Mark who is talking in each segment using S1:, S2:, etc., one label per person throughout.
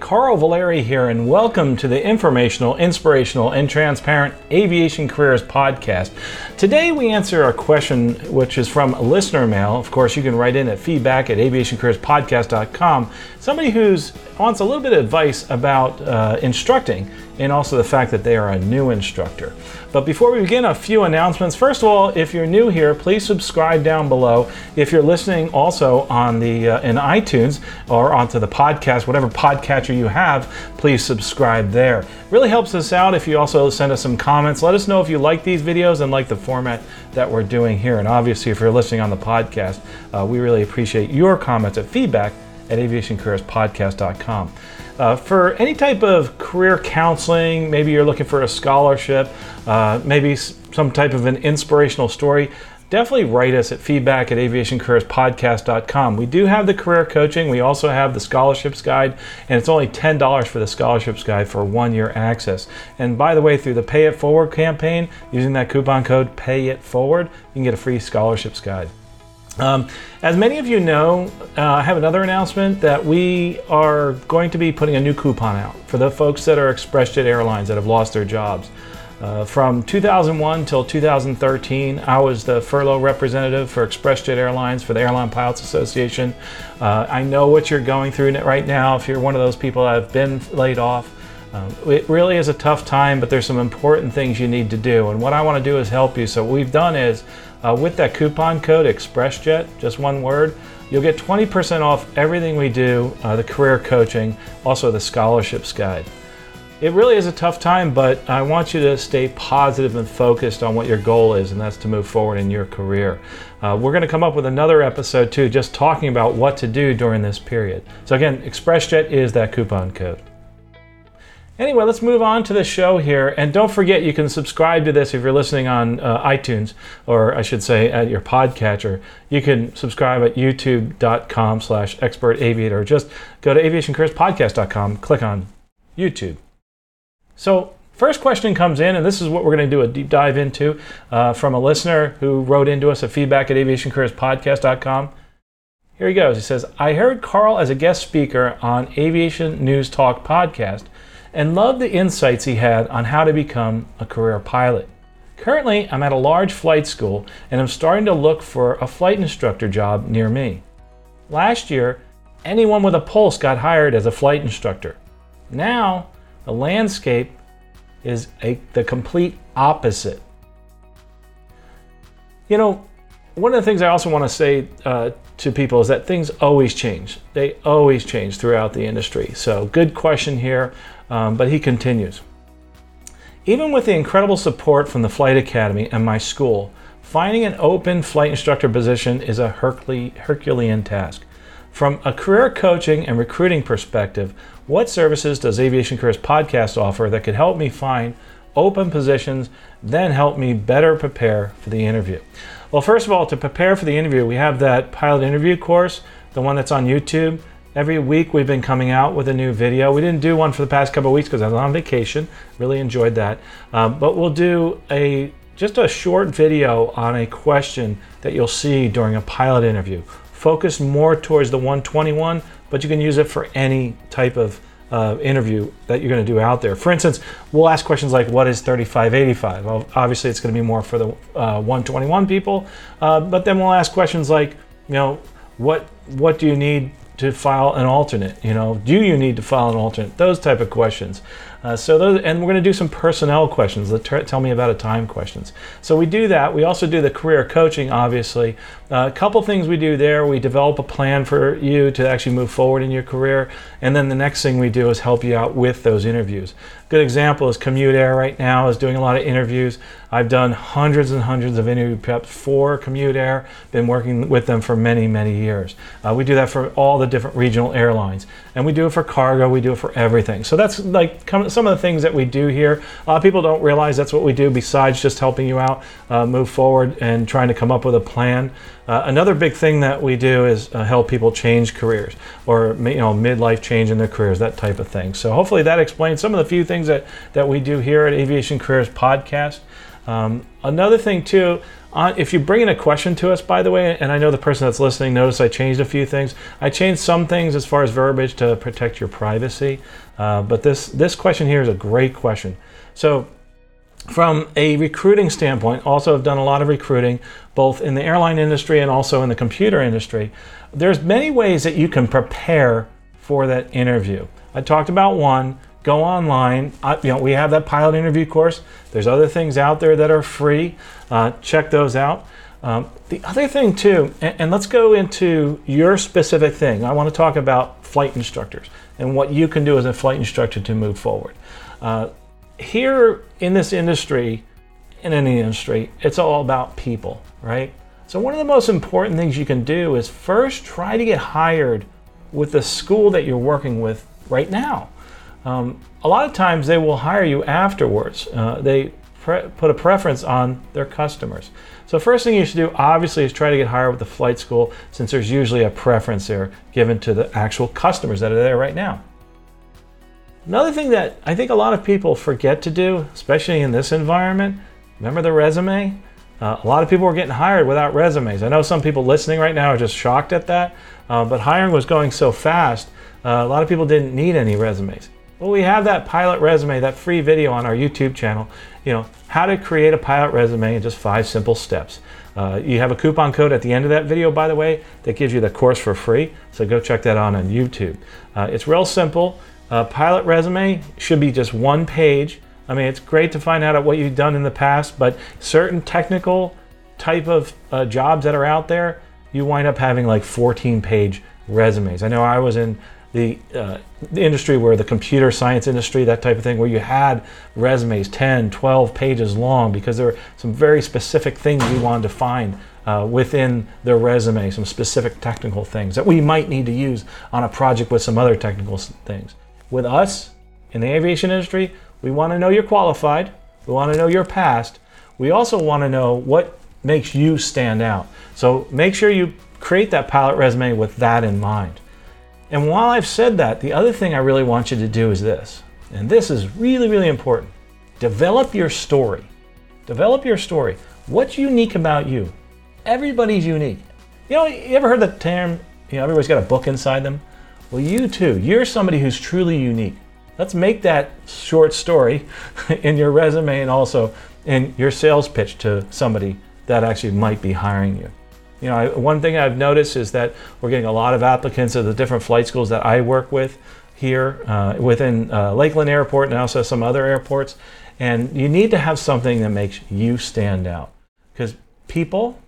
S1: Carl Valeri here, and welcome to the informational, inspirational, and transparent Aviation Careers Podcast. Today, we answer a question which is from a listener mail. Of course, you can write in at feedback at aviationcareerspodcast.com. Somebody who wants a little bit of advice about uh, instructing and also the fact that they are a new instructor. But before we begin, a few announcements. First of all, if you're new here, please subscribe down below. If you're listening also on the uh, in iTunes or onto the podcast, whatever podcatcher you have, please subscribe there. Really helps us out if you also send us some comments. Let us know if you like these videos and like the format that we're doing here. And obviously, if you're listening on the podcast, uh, we really appreciate your comments and feedback at aviationcareerspodcast.com. Uh, for any type of career counseling, maybe you're looking for a scholarship, uh, maybe some type of an inspirational story, definitely write us at feedback at aviationcareerspodcast.com. We do have the career coaching, we also have the scholarships guide, and it's only $10 for the scholarships guide for one year access. And by the way, through the Pay It Forward campaign, using that coupon code Pay It Forward, you can get a free scholarships guide. Um, as many of you know, uh, I have another announcement that we are going to be putting a new coupon out for the folks that are ExpressJet Airlines that have lost their jobs. Uh, from 2001 till 2013, I was the furlough representative for ExpressJet Airlines for the Airline Pilots Association. Uh, I know what you're going through right now if you're one of those people that have been laid off. Um, it really is a tough time, but there's some important things you need to do. And what I want to do is help you. So, what we've done is uh, with that coupon code ExpressJet, just one word, you'll get 20% off everything we do, uh, the career coaching, also the scholarships guide. It really is a tough time, but I want you to stay positive and focused on what your goal is, and that's to move forward in your career. Uh, we're going to come up with another episode too, just talking about what to do during this period. So, again, ExpressJet is that coupon code. Anyway, let's move on to the show here. And don't forget, you can subscribe to this if you're listening on uh, iTunes, or I should say at your podcatcher. You can subscribe at youtube.com slash expertaviator. Just go to aviationcareerspodcast.com, click on YouTube. So first question comes in, and this is what we're going to do a deep dive into uh, from a listener who wrote into us at feedback at aviationcareerspodcast.com. Here he goes. He says, I heard Carl as a guest speaker on Aviation News Talk podcast – and loved the insights he had on how to become a career pilot. Currently, I'm at a large flight school and I'm starting to look for a flight instructor job near me. Last year, anyone with a pulse got hired as a flight instructor. Now, the landscape is a, the complete opposite. You know, one of the things I also want to say uh, to people is that things always change. They always change throughout the industry. So, good question here. Um, but he continues. Even with the incredible support from the Flight Academy and my school, finding an open flight instructor position is a Herculean task. From a career coaching and recruiting perspective, what services does Aviation Careers Podcast offer that could help me find open positions, then help me better prepare for the interview? Well, first of all, to prepare for the interview, we have that pilot interview course, the one that's on YouTube. Every week we've been coming out with a new video. We didn't do one for the past couple weeks because I was on vacation. Really enjoyed that. Um, but we'll do a just a short video on a question that you'll see during a pilot interview. Focus more towards the 121, but you can use it for any type of uh, interview that you're going to do out there. For instance, we'll ask questions like, "What is 3585?" Well, obviously, it's going to be more for the uh, 121 people, uh, but then we'll ask questions like, you know, what what do you need to file an alternate? You know, do you need to file an alternate? Those type of questions. Uh, so those, and we're going to do some personnel questions. T- tell me about a time questions. So we do that. We also do the career coaching, obviously. Uh, a couple things we do there. We develop a plan for you to actually move forward in your career, and then the next thing we do is help you out with those interviews. Good example is CommutAir right now is doing a lot of interviews. I've done hundreds and hundreds of interview prep for CommutAir. Been working with them for many many years. Uh, we do that for all the different regional airlines, and we do it for cargo. We do it for everything. So that's like some of the things that we do here. A lot of people don't realize that's what we do. Besides just helping you out uh, move forward and trying to come up with a plan. Uh, another big thing that we do is uh, help people change careers or you know midlife change in their careers, that type of thing. So hopefully that explains some of the few things that that we do here at Aviation Careers Podcast. Um, another thing too, uh, if you bring in a question to us, by the way, and I know the person that's listening noticed I changed a few things. I changed some things as far as verbiage to protect your privacy, uh, but this this question here is a great question. So from a recruiting standpoint, also have done a lot of recruiting, both in the airline industry and also in the computer industry. There's many ways that you can prepare for that interview. I talked about one. Go online. I, you know, we have that pilot interview course. There's other things out there that are free. Uh, check those out. Um, the other thing too, and, and let's go into your specific thing. I want to talk about flight instructors and what you can do as a flight instructor to move forward. Uh, here in this industry, in any industry, it's all about people, right? So, one of the most important things you can do is first try to get hired with the school that you're working with right now. Um, a lot of times they will hire you afterwards. Uh, they pre- put a preference on their customers. So, first thing you should do, obviously, is try to get hired with the flight school since there's usually a preference there given to the actual customers that are there right now. Another thing that I think a lot of people forget to do, especially in this environment, remember the resume? Uh, a lot of people were getting hired without resumes. I know some people listening right now are just shocked at that, uh, but hiring was going so fast, uh, a lot of people didn't need any resumes. Well, we have that pilot resume, that free video on our YouTube channel. You know, how to create a pilot resume in just five simple steps. Uh, you have a coupon code at the end of that video, by the way, that gives you the course for free. So go check that out on YouTube. Uh, it's real simple. A pilot resume should be just one page. I mean, it's great to find out what you've done in the past, but certain technical type of uh, jobs that are out there, you wind up having like 14 page resumes. I know I was in the, uh, the industry where the computer science industry, that type of thing, where you had resumes 10, 12 pages long because there were some very specific things we wanted to find uh, within their resume, some specific technical things that we might need to use on a project with some other technical things. With us in the aviation industry, we want to know you're qualified, we want to know your past, we also want to know what makes you stand out. So make sure you create that pilot resume with that in mind. And while I've said that, the other thing I really want you to do is this, and this is really, really important. Develop your story. Develop your story. What's unique about you? Everybody's unique. You know, you ever heard the term, you know, everybody's got a book inside them? Well, you too. You're somebody who's truly unique. Let's make that short story in your resume and also in your sales pitch to somebody that actually might be hiring you. You know, I, one thing I've noticed is that we're getting a lot of applicants at the different flight schools that I work with here uh, within uh, Lakeland Airport and also some other airports. And you need to have something that makes you stand out because people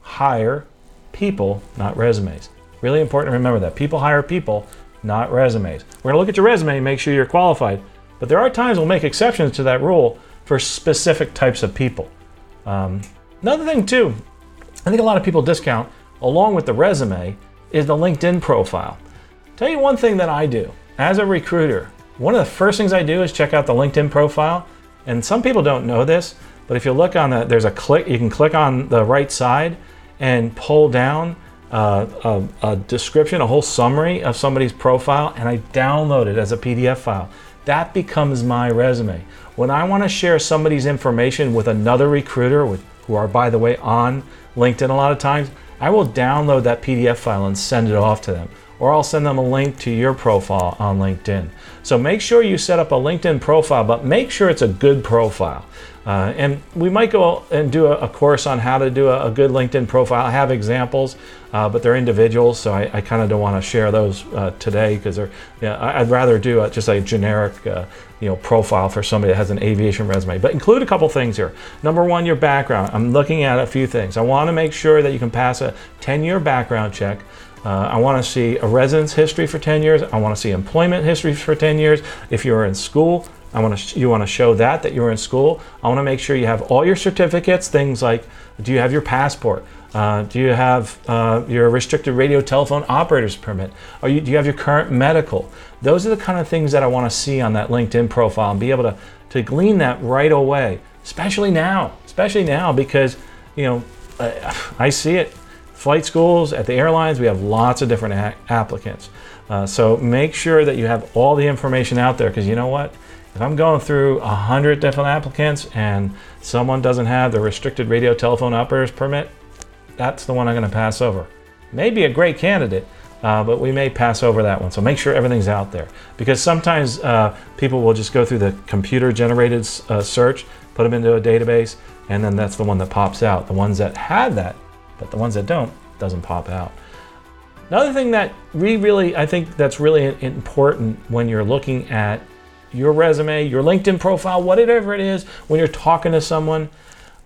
S1: hire people, not resumes. Really important to remember that. People hire people, not resumes. We're going to look at your resume and make sure you're qualified. But there are times we'll make exceptions to that rule for specific types of people. Um, another thing, too, I think a lot of people discount, along with the resume, is the LinkedIn profile. Tell you one thing that I do as a recruiter. One of the first things I do is check out the LinkedIn profile. And some people don't know this, but if you look on the, there's a click, you can click on the right side and pull down a, a, description, a whole summary of somebody's profile, and I download it as a PDF file. That becomes my resume. When I want to share somebody's information with another recruiter, with, who are, by the way, on LinkedIn a lot of times, I will download that PDF file and send it off to them. Or I'll send them a link to your profile on LinkedIn. So make sure you set up a LinkedIn profile, but make sure it's a good profile. Uh, and we might go and do a, a course on how to do a, a, good LinkedIn profile. I have examples, uh, but they're individuals, so I, I kind of don't want to share those uh, today because they're. Yeah, I'd rather do a, just a generic, uh, you know, profile for somebody that has an aviation resume. But include a couple things here. Number one, your background. I'm looking at a few things. I want to make sure that you can pass a 10-year background check. Uh, I want to see a residence history for 10 years. I want to see employment history for 10 years. If you're in school, I want to you want to show that that you're in school. I want to make sure you have all your certificates. Things like, do you have your passport? Uh, do you have uh, your restricted radio telephone operator's permit? Are you, do you have your current medical? Those are the kind of things that I want to see on that LinkedIn profile and be able to, to glean that right away, especially now, especially now because, you know, I see it. Flight schools, at the airlines, we have lots of different a- applicants. Uh, so make sure that you have all the information out there because you know what? If I'm going through a hundred different applicants and someone doesn't have the restricted radio telephone operators permit, that's the one I'm going to pass over. Maybe a great candidate, uh, but we may pass over that one. So make sure everything's out there because sometimes uh, people will just go through the computer generated uh, search, put them into a database, and then that's the one that pops out. The ones that have that, but the ones that don't, doesn't pop out. Another thing that we really, I think that's really important when you're looking at your resume, your LinkedIn profile, whatever it is, when you're talking to someone,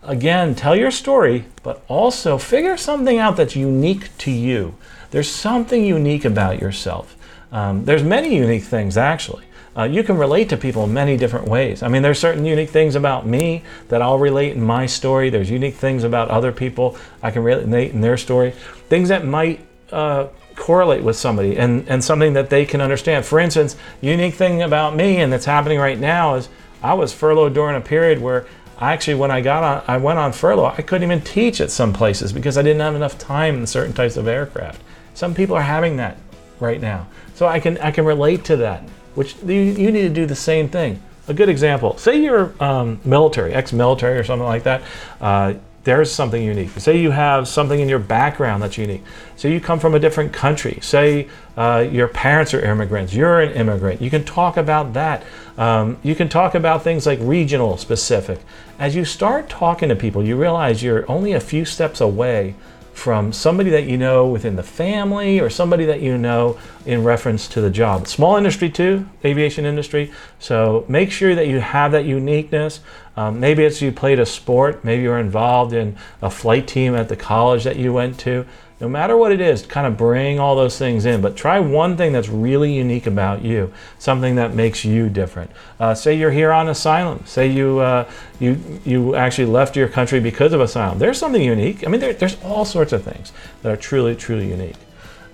S1: again, tell your story, but also figure something out that's unique to you. There's something unique about yourself. Um, there's many unique things actually. Uh, you can relate to people in many different ways. I mean, there's certain unique things about me that I'll relate in my story. There's unique things about other people I can relate in their story. Things that might uh, correlate with somebody and, and something that they can understand. For instance, unique thing about me and that's happening right now is I was furloughed during a period where I actually, when I got on, I went on furlough. I couldn't even teach at some places because I didn't have enough time in certain types of aircraft. Some people are having that right now, so I can I can relate to that. Which you, you need to do the same thing. A good example: say you're um, military, ex-military, or something like that. Uh, there's something unique. Say you have something in your background that's unique. Say you come from a different country. Say uh, your parents are immigrants. You're an immigrant. You can talk about that. Um, you can talk about things like regional specific. As you start talking to people, you realize you're only a few steps away from somebody that you know within the family or somebody that you know in reference to the job. Small industry too, aviation industry. So make sure that you have that uniqueness. Um, maybe it's you played a sport, maybe you're involved in a flight team at the college that you went to no matter what it is, kind of bring all those things in. But try one thing that's really unique about you, something that makes you different. Uh, say you're here on asylum. Say you uh, you you actually left your country because of asylum. There's something unique. I mean, there, there's all sorts of things that are truly truly unique.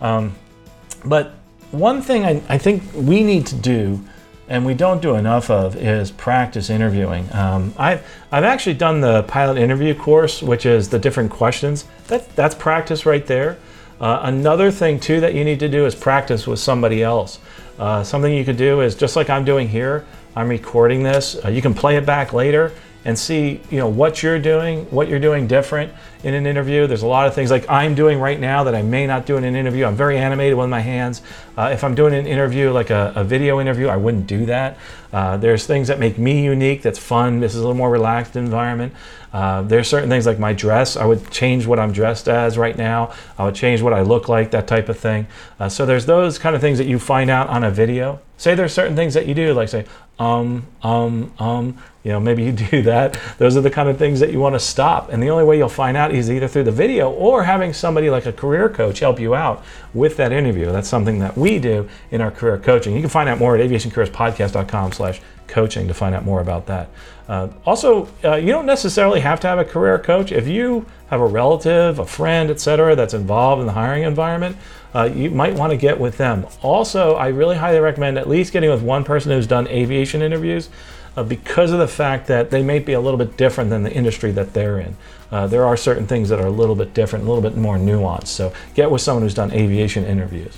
S1: Um, but one thing I, I think we need to do and we don't do enough of is practice interviewing. Um, I've, I've actually done the pilot interview course, which is the different questions. That, that's practice right there. Uh, another thing, too, that you need to do is practice with somebody else. Uh, something you could do is just like I'm doing here, I'm recording this. Uh, you can play it back later and see you know what you're doing what you're doing different in an interview. There's a lot of things like i'm doing right now that i may not do in an interview. I'm very animated with my hands. Uh, if i'm doing an interview like a, a video interview i wouldn't do that. Uh, there's things that make me unique that's fun. This is a little more relaxed environment. Uh, there's certain things like my dress. I would change what i'm dressed as right now. I would change what i look like that type of thing. Uh, so there's those kind of things that you find out on a video. Say there's certain things that you do like say um um um you know maybe you do that. Those are the kind of things that you want to stop. And the only way you'll find out is either through the video or having somebody like a career coach help you out with that interview. That's something that we do in our career coaching. You can find out more at aviationcareerspodcast.com slash coaching to find out more about that. Uh, also uh, you don't necessarily have to have a career coach. If you have a relative a friend etc that's involved in the hiring environment uh, you might want to get with them. Also i really highly recommend at least getting with one person who's done aviation interviews uh, because of the fact that they may be a little bit different than the industry that they're in. Uh, there are certain things that are a little bit different, a little bit more nuanced. So get with someone who's done aviation interviews.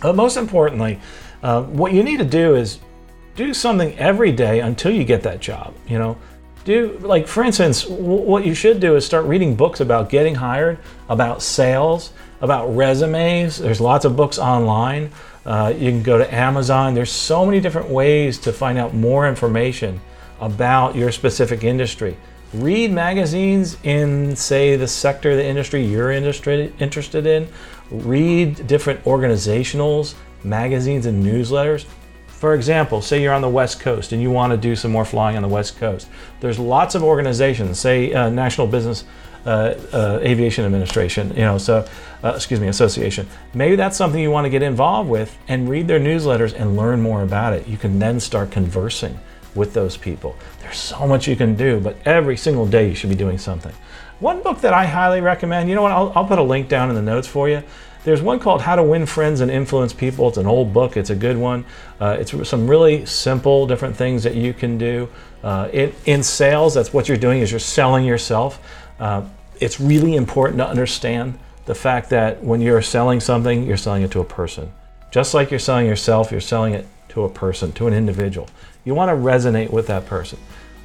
S1: But most importantly, uh, what you need to do is do something every day until you get that job. You know, do like for instance, w- what you should do is start reading books about getting hired, about sales, about resumes. There's lots of books online. Uh, you can go to Amazon. There's so many different ways to find out more information about your specific industry. Read magazines in, say, the sector the industry you're industry, interested in. Read different organizationals, magazines, and newsletters. For example, say you're on the West Coast and you want to do some more flying on the West Coast. There's lots of organizations, say uh, National Business uh, uh, Aviation Administration, you know, so uh, excuse me, association. Maybe that's something you want to get involved with and read their newsletters and learn more about it. You can then start conversing with those people. There's so much you can do, but every single day you should be doing something. One book that I highly recommend, you know what, I'll, I'll put a link down in the notes for you. There's one called How to Win Friends and Influence People. It's an old book, it's a good one. Uh, it's some really simple, different things that you can do. Uh, it, in sales, that's what you're doing is you're selling yourself. Uh, it's really important to understand the fact that when you're selling something, you're selling it to a person. Just like you're selling yourself, you're selling it to a person, to an individual. You want to resonate with that person.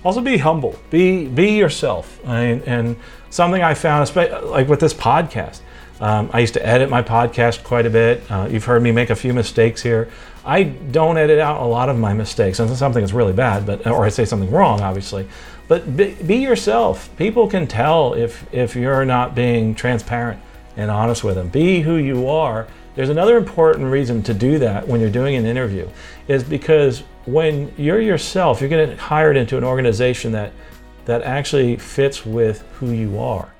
S1: Also, be humble. Be be yourself. And, and something I found, like with this podcast, um, I used to edit my podcast quite a bit. Uh, you've heard me make a few mistakes here. I don't edit out a lot of my mistakes unless something is really bad, but or I say something wrong, obviously. But be, be yourself. People can tell if if you're not being transparent and honest with them. Be who you are. There's another important reason to do that when you're doing an interview, is because when you're yourself, you're getting hired into an organization that that actually fits with who you are.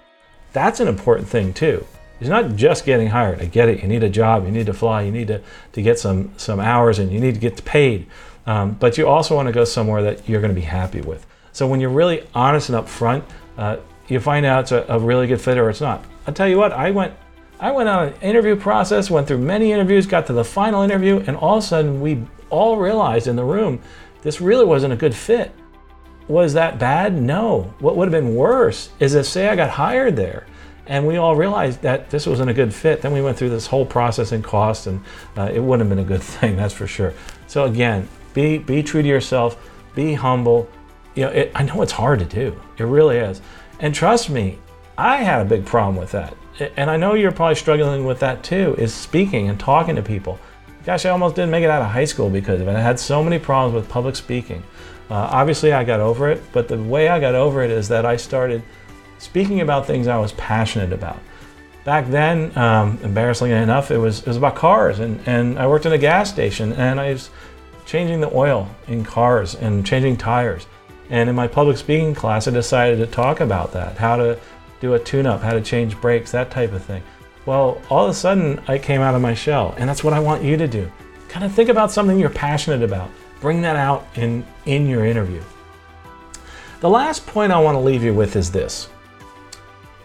S1: That's an important thing too. It's not just getting hired. I get it. You need a job. You need to fly. You need to, to get some some hours, and you need to get paid. Um, but you also want to go somewhere that you're going to be happy with. So when you're really honest and upfront, uh, you find out it's a, a really good fit or it's not. I'll tell you what. I went I went on an interview process, went through many interviews, got to the final interview, and all of a sudden we all realized in the room this really wasn't a good fit. Was that bad? No. What would have been worse is if, say, I got hired there and we all realized that this wasn't a good fit. Then we went through this whole process and cost, and uh, it wouldn't have been a good thing, that's for sure. So, again, be, be true to yourself, be humble. You know, it, I know it's hard to do, it really is. And trust me, I had a big problem with that. And I know you're probably struggling with that too, is speaking and talking to people. Gosh, I almost didn't make it out of high school because of it. I had so many problems with public speaking. Uh, obviously, I got over it, but the way I got over it is that I started speaking about things I was passionate about. Back then, um, embarrassingly enough, it was, it was about cars, and, and I worked in a gas station, and I was changing the oil in cars and changing tires. And in my public speaking class, I decided to talk about that how to do a tune up, how to change brakes, that type of thing. Well, all of a sudden, I came out of my shell, and that's what I want you to do. Kind of think about something you're passionate about. Bring that out in, in your interview. The last point I want to leave you with is this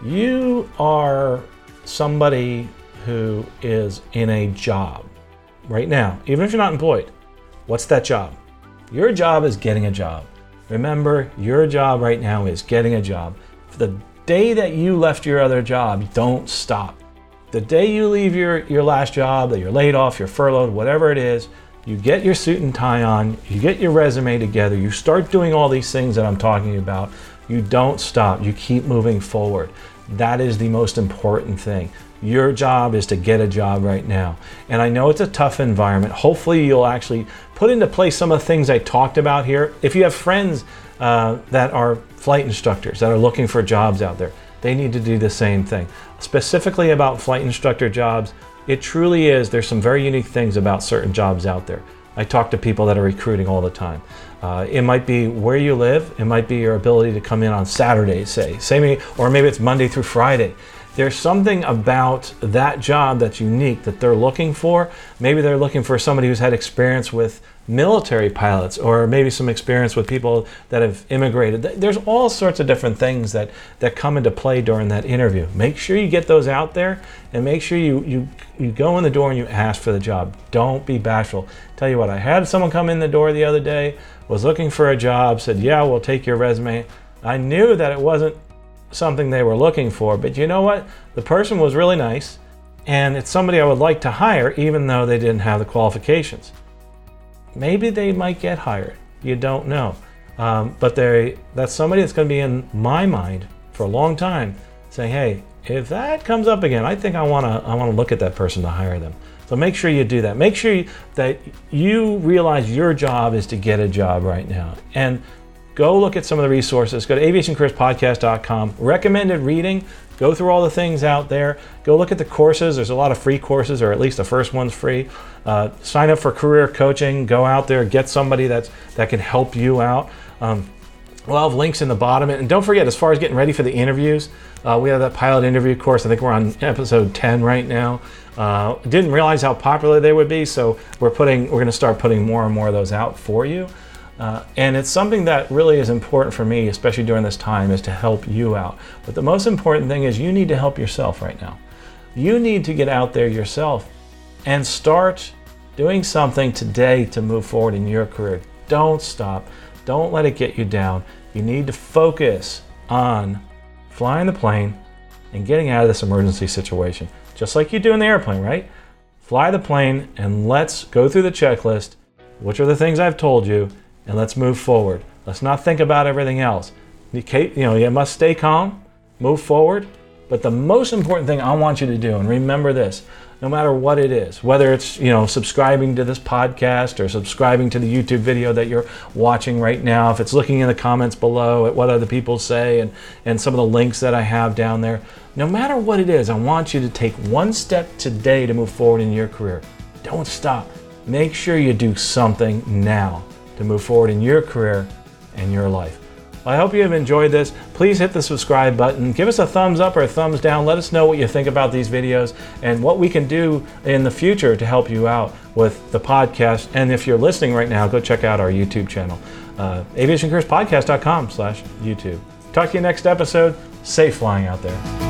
S1: you are somebody who is in a job right now, even if you're not employed. What's that job? Your job is getting a job. Remember, your job right now is getting a job. For the day that you left your other job, don't stop. The day you leave your, your last job, that you're laid off, you're furloughed, whatever it is, you get your suit and tie on, you get your resume together, you start doing all these things that I'm talking about. You don't stop, you keep moving forward. That is the most important thing. Your job is to get a job right now. And I know it's a tough environment. Hopefully, you'll actually put into place some of the things I talked about here. If you have friends uh, that are flight instructors that are looking for jobs out there, they need to do the same thing. Specifically about flight instructor jobs, it truly is, there's some very unique things about certain jobs out there. I talk to people that are recruiting all the time. Uh, it might be where you live, it might be your ability to come in on Saturday, say, say or maybe it's Monday through Friday there's something about that job that's unique that they're looking for. Maybe they're looking for somebody who's had experience with military pilots or maybe some experience with people that have immigrated. There's all sorts of different things that, that come into play during that interview. Make sure you get those out there and make sure you, you, you go in the door and you ask for the job. Don't be bashful. Tell you what, I had someone come in the door the other day, was looking for a job, said, Yeah, we'll take your resume. I knew that it wasn't something they were looking for. But you know what? The person was really nice, and it's somebody I would like to hire, even though they didn't have the qualifications. Maybe they might get hired. You don't know. Um, but they that's somebody that's going to be in my mind for a long time, saying, "Hey, if that comes up again, I think I want to I want to look at that person to hire them." So make sure you do that. Make sure you, that you realize your job is to get a job right now. And go look at some of the resources. Go to aviationcareerspodcast.com. Recommended reading. Go through all the things out there. Go look at the courses. There's a lot of free courses, or at least the first one's free. Uh, sign up for career coaching. Go out there, get somebody that's that can help you out. Um, we'll have links in the bottom. And don't forget, as far as getting ready for the interviews, uh, we have that pilot interview course. I think we're on episode 10 right now. Uh, didn't realize how popular they would be, so we're putting we're going to start putting more and more of those out for you. Uh, and it's something that really is important for me, especially during this time, is to help you out. But the most important thing is you need to help yourself right now. You need to get out there yourself and start doing something today to move forward in your career. Don't stop. Don't let it get you down. You need to focus on flying the plane and getting out of this emergency situation, just like you do in the airplane, right? Fly the plane and let's go through the checklist. Which are the things I've told you? And let's move forward. Let's not think about everything else. You know, you must stay calm, move forward. But the most important thing I want you to do, and remember this, no matter what it is, whether it's you know subscribing to this podcast or subscribing to the YouTube video that you're watching right now, if it's looking in the comments below at what other people say and, and some of the links that I have down there, no matter what it is, I want you to take one step today to move forward in your career. Don't stop. Make sure you do something now to move forward in your career and your life. I hope you have enjoyed this. Please hit the subscribe button. Give us a thumbs up or a thumbs down. Let us know what you think about these videos and what we can do in the future to help you out with the podcast. And if you're listening right now, go check out our YouTube channel, uh, aviationcareerspodcast.com slash YouTube. Talk to you next episode. Safe flying out there.